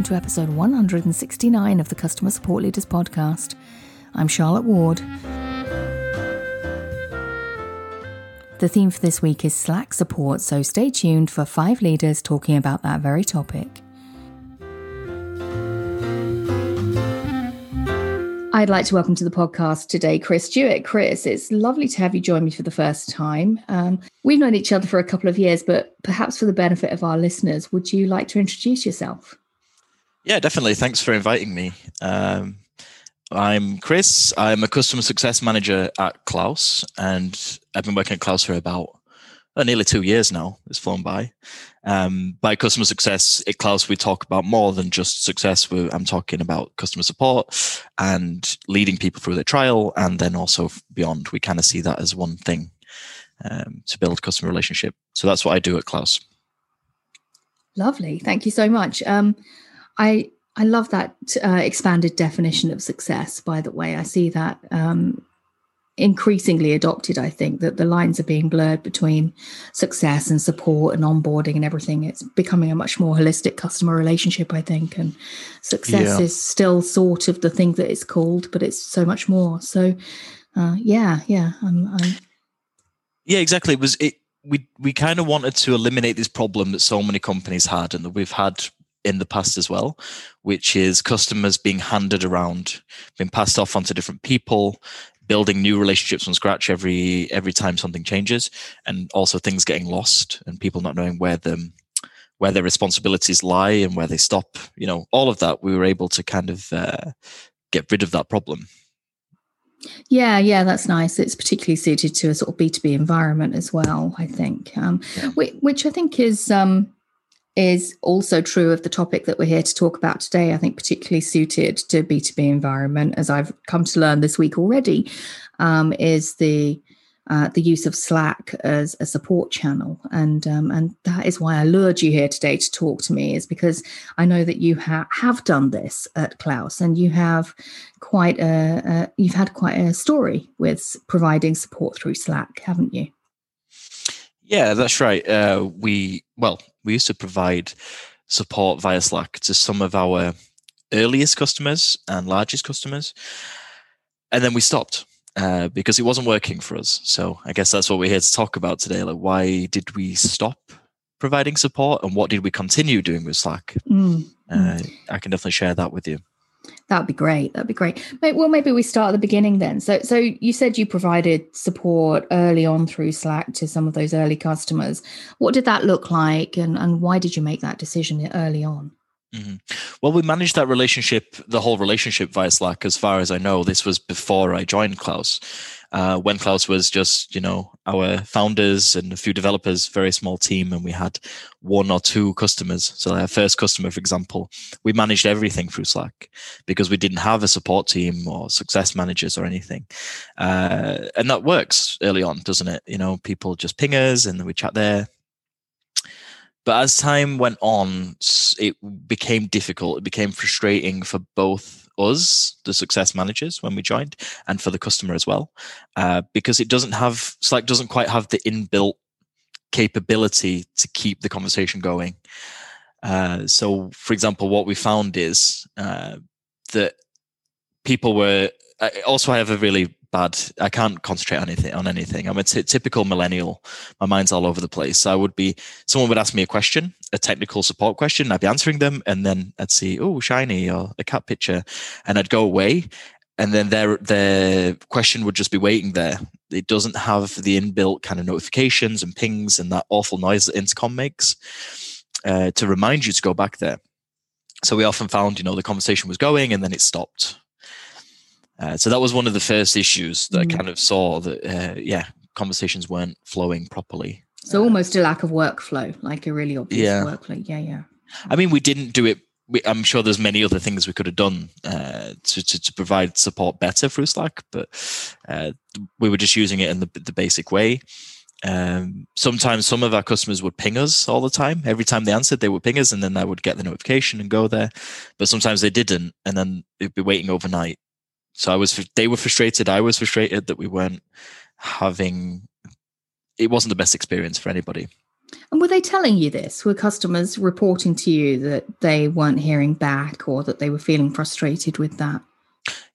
welcome to episode 169 of the Customer Support Leaders Podcast. I'm Charlotte Ward. The theme for this week is Slack support, so stay tuned for five leaders talking about that very topic. I'd like to welcome to the podcast today Chris Jewett. Chris, it's lovely to have you join me for the first time. Um, we've known each other for a couple of years, but perhaps for the benefit of our listeners, would you like to introduce yourself? Yeah, definitely. Thanks for inviting me. Um, I'm Chris. I'm a customer success manager at Klaus, and I've been working at Klaus for about uh, nearly two years now. It's flown by. Um, by customer success at Klaus, we talk about more than just success. We're, I'm talking about customer support and leading people through the trial, and then also beyond. We kind of see that as one thing um, to build customer relationship. So that's what I do at Klaus. Lovely, thank you so much. Um, I I love that uh, expanded definition of success. By the way, I see that um, increasingly adopted i think that the lines are being blurred between success and support and onboarding and everything it's becoming a much more holistic customer relationship i think and success yeah. is still sort of the thing that it's called but it's so much more so uh, yeah yeah I'm, I'm... yeah exactly it was it we we kind of wanted to eliminate this problem that so many companies had and that we've had in the past as well, which is customers being handed around, being passed off onto different people, building new relationships from scratch every every time something changes and also things getting lost and people not knowing where them where their responsibilities lie and where they stop you know all of that we were able to kind of uh, get rid of that problem yeah, yeah, that's nice. It's particularly suited to a sort of B two B environment as well. I think, um, yeah. which, which, I think is um, is also true of the topic that we're here to talk about today. I think particularly suited to B2B environment, as I've come to learn this week already, um, is the uh, the use of Slack as a support channel, and um, and that is why I lured you here today to talk to me, is because I know that you ha- have done this at Klaus, and you have quite a, you've had quite a story with providing support through Slack, haven't you? Yeah, that's right. Uh, we well, we used to provide support via Slack to some of our earliest customers and largest customers, and then we stopped uh, because it wasn't working for us. So I guess that's what we're here to talk about today. Like, why did we stop providing support, and what did we continue doing with Slack? Mm. Uh, I can definitely share that with you. That'd be great. That'd be great. Well, maybe we start at the beginning then. So, so you said you provided support early on through Slack to some of those early customers. What did that look like, and and why did you make that decision early on? Mm-hmm. Well, we managed that relationship, the whole relationship via Slack, as far as I know. This was before I joined Klaus uh, when Klaus was just, you know, our founders and a few developers, very small team, and we had one or two customers. So our first customer, for example, we managed everything through Slack because we didn't have a support team or success managers or anything. Uh, and that works early on, doesn't it? You know, people just ping us and we chat there. But as time went on, it became difficult. It became frustrating for both us, the success managers, when we joined, and for the customer as well, uh, because it doesn't have Slack doesn't quite have the inbuilt capability to keep the conversation going. Uh, so, for example, what we found is uh, that people were. also, I have a really bad. I can't concentrate on anything. On anything. I'm a t- typical millennial. My mind's all over the place. So I would be. Someone would ask me a question, a technical support question. I'd be answering them, and then I'd see, oh, shiny or a cat picture, and I'd go away, and then their their question would just be waiting there. It doesn't have the inbuilt kind of notifications and pings and that awful noise that intercom makes uh, to remind you to go back there. So we often found, you know, the conversation was going and then it stopped uh, so that was one of the first issues that mm. I kind of saw that, uh, yeah, conversations weren't flowing properly. So almost a lack of workflow, like a really obvious yeah. workflow. Yeah, yeah. I mean, we didn't do it. We, I'm sure there's many other things we could have done uh, to, to, to provide support better through Slack, but uh, we were just using it in the, the basic way. Um, sometimes some of our customers would ping us all the time. Every time they answered, they would ping us, and then I would get the notification and go there. But sometimes they didn't, and then they'd be waiting overnight so I was, they were frustrated. I was frustrated that we weren't having, it wasn't the best experience for anybody. And were they telling you this? Were customers reporting to you that they weren't hearing back or that they were feeling frustrated with that?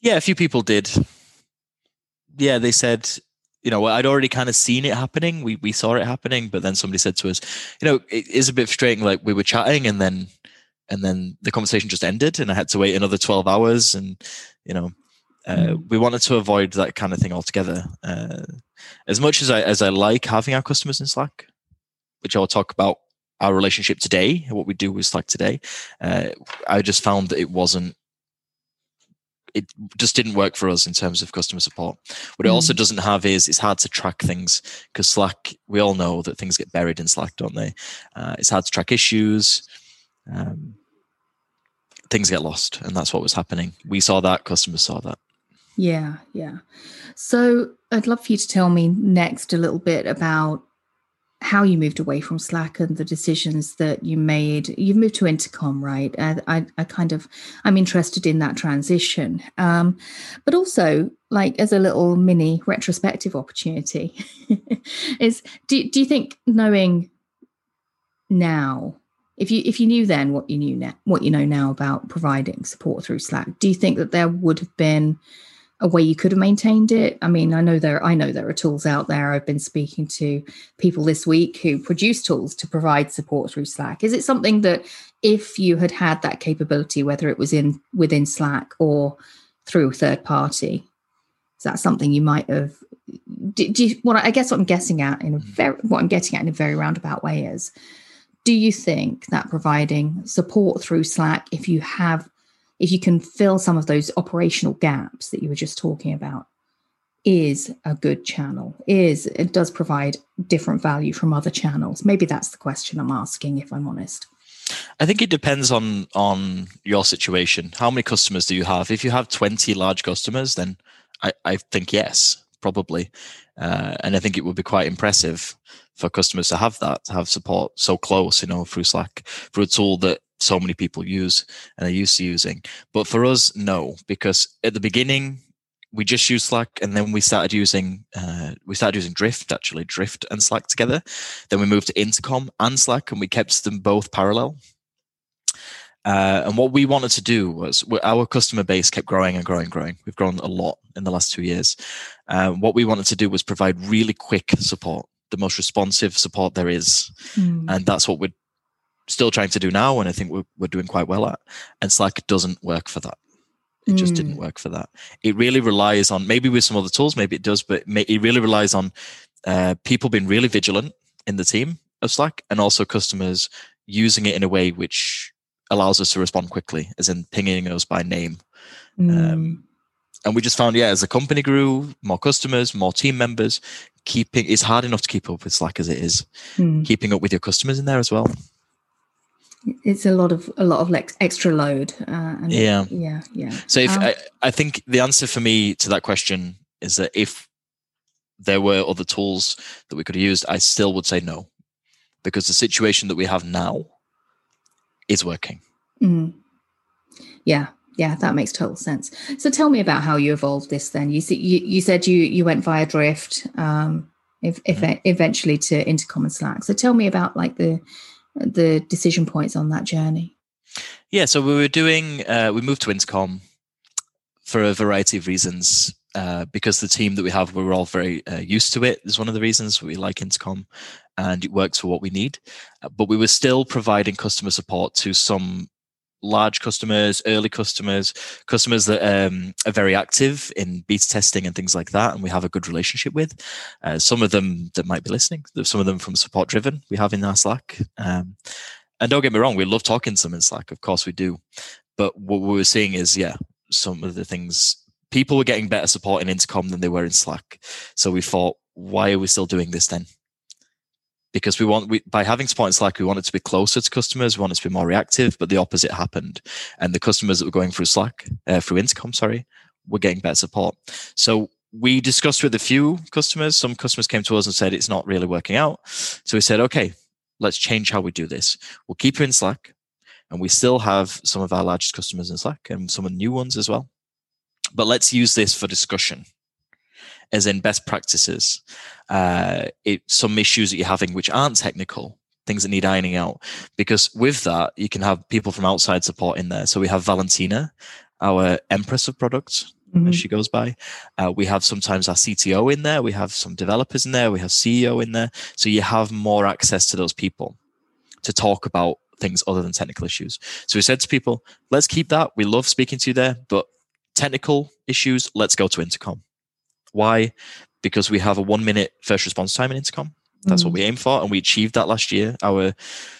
Yeah, a few people did. Yeah, they said, you know, I'd already kind of seen it happening. We we saw it happening, but then somebody said to us, you know, it is a bit frustrating. Like we were chatting, and then and then the conversation just ended, and I had to wait another twelve hours, and you know, uh, mm. we wanted to avoid that kind of thing altogether. Uh, as much as I as I like having our customers in Slack, which I'll talk about our relationship today, what we do with Slack today, uh, I just found that it wasn't it just didn't work for us in terms of customer support. What it mm. also doesn't have is it's hard to track things because Slack, we all know that things get buried in Slack, don't they? Uh, it's hard to track issues. Um, things get lost, and that's what was happening. We saw that, customers saw that. Yeah, yeah. So I'd love for you to tell me next a little bit about how you moved away from Slack and the decisions that you made. You've moved to Intercom, right? I, I, I kind of, I'm interested in that transition. Um, but also, like as a little mini retrospective opportunity, is do, do you think knowing now, if you if you knew then what you knew now, what you know now about providing support through Slack, do you think that there would have been a way you could have maintained it. I mean i know there i know there are tools out there. I've been speaking to people this week who produce tools to provide support through slack. Is it something that if you had had that capability whether it was in within slack or through a third party is that something you might have do, do you, what i guess what i'm guessing at in a mm-hmm. very what i'm getting at in a very roundabout way is do you think that providing support through slack if you have if you can fill some of those operational gaps that you were just talking about is a good channel. Is it does provide different value from other channels. Maybe that's the question i'm asking if i'm honest. I think it depends on on your situation. How many customers do you have? If you have 20 large customers then i i think yes probably. Uh, and i think it would be quite impressive for customers to have that to have support so close you know through slack through a tool that so many people use and are used to using. But for us, no, because at the beginning we just used Slack, and then we started using uh, we started using Drift actually, Drift and Slack together. Then we moved to Intercom and Slack, and we kept them both parallel. Uh, and what we wanted to do was our customer base kept growing and growing, and growing. We've grown a lot in the last two years. Uh, what we wanted to do was provide really quick support, the most responsive support there is, mm. and that's what we're still trying to do now, and I think we're, we're doing quite well at. And Slack doesn't work for that. It just mm. didn't work for that. It really relies on maybe with some other tools, maybe it does, but it really relies on uh, people being really vigilant in the team of Slack, and also customers using it in a way which allows us to respond quickly, as in pinging us by name. Mm. Um, and we just found, yeah, as the company grew, more customers, more team members, keeping it's hard enough to keep up with Slack as it is. Mm. Keeping up with your customers in there as well it's a lot of a lot of like extra load uh, and yeah. yeah yeah. So if um, I, I think the answer for me to that question is that if there were other tools that we could have used i still would say no because the situation that we have now is working. Mm. yeah yeah that makes total sense. So tell me about how you evolved this then. You see you, you said you you went via drift um if, if mm-hmm. eventually to intercom and slack. So tell me about like the the decision points on that journey? Yeah, so we were doing, uh, we moved to Intercom for a variety of reasons. Uh, because the team that we have, we're all very uh, used to it. Is one of the reasons we like Intercom, and it works for what we need. Uh, but we were still providing customer support to some large customers, early customers, customers that um, are very active in beta testing and things like that, and we have a good relationship with. Uh, some of them that might be listening, some of them from support driven, we have in our Slack. Um, and don't get me wrong, we love talking to them in Slack, of course we do. But what we were seeing is, yeah, some of the things people were getting better support in Intercom than they were in Slack. So we thought, why are we still doing this then? Because we want we, by having in Slack, we wanted to be closer to customers, we wanted to be more reactive, but the opposite happened, and the customers that were going through Slack, uh, through Intercom, sorry, were getting better support. So we discussed with a few customers. Some customers came to us and said it's not really working out. So we said, okay, let's change how we do this. We'll keep you in Slack, and we still have some of our largest customers in Slack and some of the new ones as well. But let's use this for discussion as in best practices. Uh, it, some issues that you're having which aren't technical, things that need ironing out. Because with that, you can have people from outside support in there. So we have Valentina, our empress of products, mm-hmm. as she goes by. Uh, we have sometimes our CTO in there. We have some developers in there. We have CEO in there. So you have more access to those people to talk about things other than technical issues. So we said to people, let's keep that. We love speaking to you there, but technical issues, let's go to intercom. Why? Because we have a one minute first response time in intercom. That's mm. what we aim for, and we achieved that last year. Our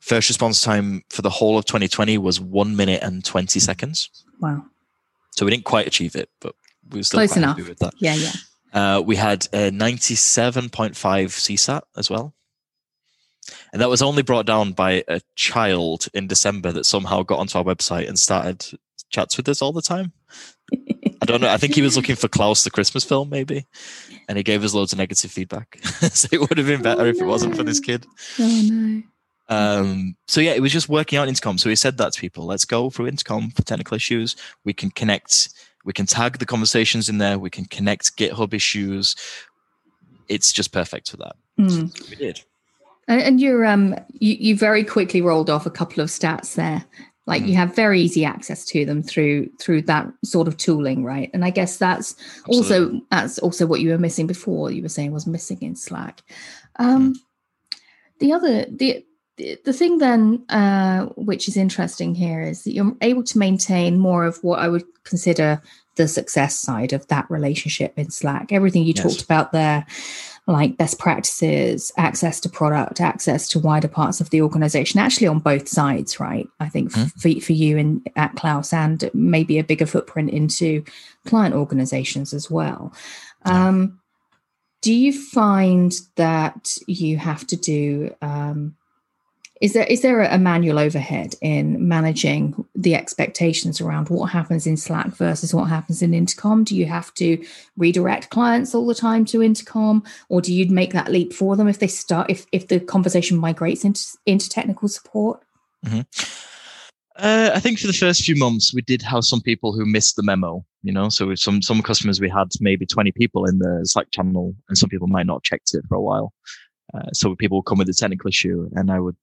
first response time for the whole of 2020 was one minute and 20 seconds. Wow. So we didn't quite achieve it, but we were still close enough. with that. Yeah, yeah. Uh, we had a 97.5 CSAT as well. And that was only brought down by a child in December that somehow got onto our website and started chats with us all the time. I don't know. I think he was looking for Klaus the Christmas film, maybe, and he gave us loads of negative feedback. so it would have been better oh, if it wasn't for this kid. Oh no. Um, so yeah, it was just working out intercom. So we said that to people. Let's go through intercom for technical issues. We can connect. We can tag the conversations in there. We can connect GitHub issues. It's just perfect for that. Mm. we did. And you're um you, you very quickly rolled off a couple of stats there. Like mm. you have very easy access to them through through that sort of tooling, right? And I guess that's Absolutely. also that's also what you were missing before. You were saying was missing in Slack. Um, mm. The other the the thing then uh, which is interesting here is that you're able to maintain more of what I would consider the success side of that relationship in Slack. Everything you yes. talked about there, like best practices, access to product, access to wider parts of the organization, actually on both sides, right? I think mm-hmm. for, for you and at Klaus and maybe a bigger footprint into client organizations as well. Um, do you find that you have to do um, is there is there a manual overhead in managing the expectations around what happens in Slack versus what happens in Intercom? Do you have to redirect clients all the time to Intercom, or do you make that leap for them if they start if if the conversation migrates into into technical support? Mm-hmm. Uh, I think for the first few months we did have some people who missed the memo. You know, so with some some customers we had maybe twenty people in the Slack channel, and some people might not checked it for a while. Uh, so people would come with a technical issue, and I would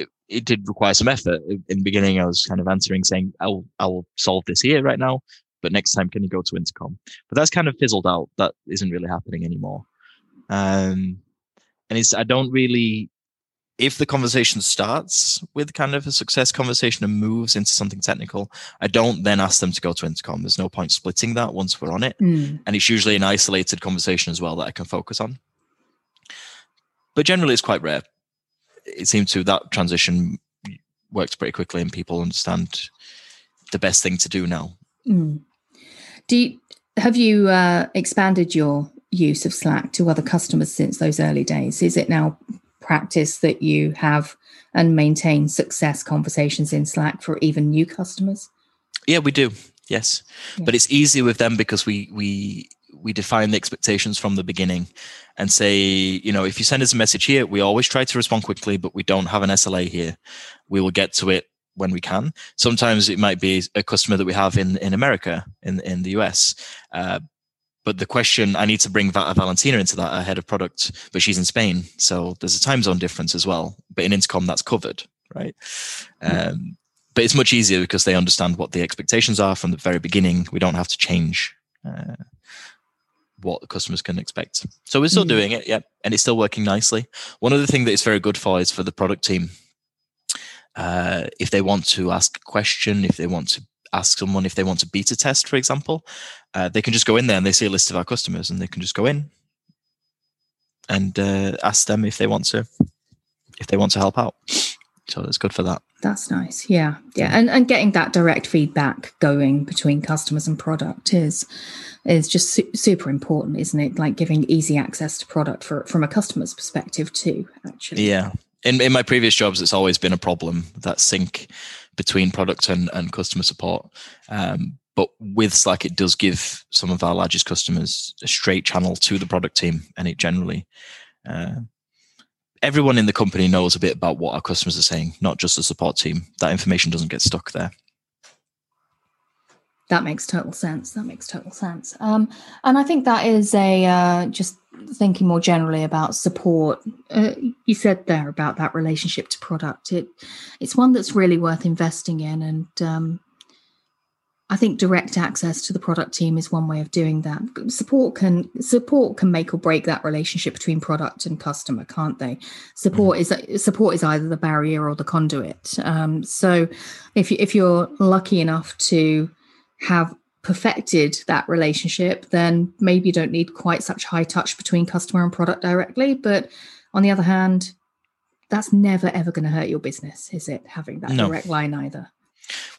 it, it did require some effort. In the beginning, I was kind of answering saying, I'll, I'll solve this here right now, but next time, can you go to intercom? But that's kind of fizzled out. That isn't really happening anymore. Um, and it's, I don't really, if the conversation starts with kind of a success conversation and moves into something technical, I don't then ask them to go to intercom. There's no point splitting that once we're on it. Mm. And it's usually an isolated conversation as well that I can focus on. But generally, it's quite rare it seems to that transition works pretty quickly and people understand the best thing to do now. Mm. Do you, have you uh, expanded your use of Slack to other customers since those early days? Is it now practice that you have and maintain success conversations in Slack for even new customers? Yeah, we do. Yes, yeah. but it's easier with them because we we we define the expectations from the beginning and say, you know, if you send us a message here, we always try to respond quickly, but we don't have an SLA here. We will get to it when we can. Sometimes it might be a customer that we have in, in America, in, in the US. Uh, but the question, I need to bring Valentina into that, our head of product, but she's in Spain. So there's a time zone difference as well. But in Intercom, that's covered, right? Um, but it's much easier because they understand what the expectations are from the very beginning. We don't have to change uh, what the customers can expect. So we're still mm-hmm. doing it, yeah, and it's still working nicely. One other thing that it's very good for is for the product team. Uh, if they want to ask a question, if they want to ask someone, if they want to beta test, for example, uh, they can just go in there and they see a list of our customers, and they can just go in and uh, ask them if they want to, if they want to help out. So it's good for that. That's nice. Yeah, yeah, and and getting that direct feedback going between customers and product is is just su- super important, isn't it? Like giving easy access to product for from a customer's perspective too. Actually, yeah. In in my previous jobs, it's always been a problem that sync between product and, and customer support. Um, but with Slack, it does give some of our largest customers a straight channel to the product team, and it generally. Uh, everyone in the company knows a bit about what our customers are saying, not just the support team. That information doesn't get stuck there. That makes total sense. That makes total sense. Um, and I think that is a uh, just thinking more generally about support, uh, you said there about that relationship to product. It it's one that's really worth investing in, and um, I think direct access to the product team is one way of doing that. Support can support can make or break that relationship between product and customer, can't they? Support mm-hmm. is support is either the barrier or the conduit. Um, so, if you, if you're lucky enough to have perfected that relationship, then maybe you don't need quite such high touch between customer and product directly. But on the other hand, that's never ever going to hurt your business, is it? Having that no. direct line either.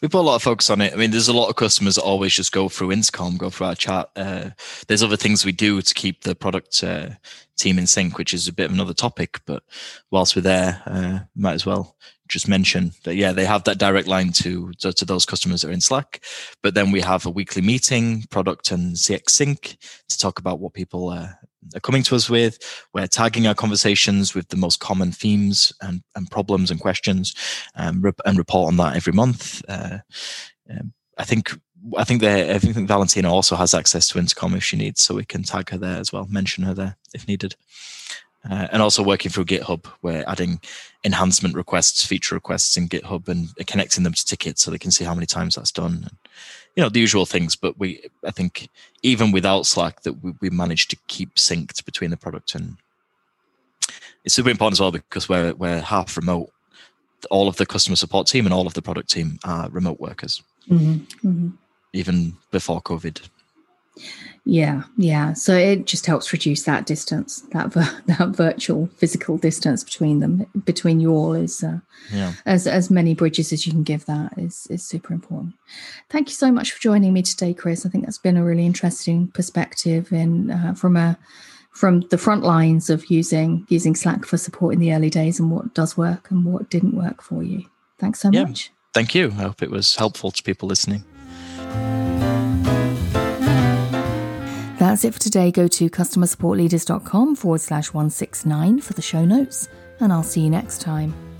We put a lot of focus on it. I mean, there's a lot of customers that always just go through Intercom, go through our chat. Uh, there's other things we do to keep the product uh, team in sync, which is a bit of another topic. But whilst we're there, uh, might as well just mention that yeah, they have that direct line to, to, to those customers that are in Slack. But then we have a weekly meeting, product and CX sync, to talk about what people uh, are coming to us with. We're tagging our conversations with the most common themes and, and problems and questions, um, and report on that every month. Uh, um, I think I think I think Valentina also has access to Intercom if she needs, so we can tag her there as well, mention her there if needed. Uh, and also working through GitHub, we're adding enhancement requests, feature requests in GitHub, and connecting them to tickets so they can see how many times that's done. You know the usual things, but we I think even without Slack that we, we managed to keep synced between the product and it's super important as well because we're we're half remote. All of the customer support team and all of the product team are remote workers, mm-hmm. Mm-hmm. even before COVID. Yeah, yeah. So it just helps reduce that distance, that that virtual physical distance between them, between you all is uh, yeah. as as many bridges as you can give. That is is super important. Thank you so much for joining me today, Chris. I think that's been a really interesting perspective in uh, from a from the front lines of using using Slack for support in the early days and what does work and what didn't work for you. Thanks so yeah. much. Thank you. I hope it was helpful to people listening. That's it for today. Go to customersupportleaders.com forward slash 169 for the show notes, and I'll see you next time.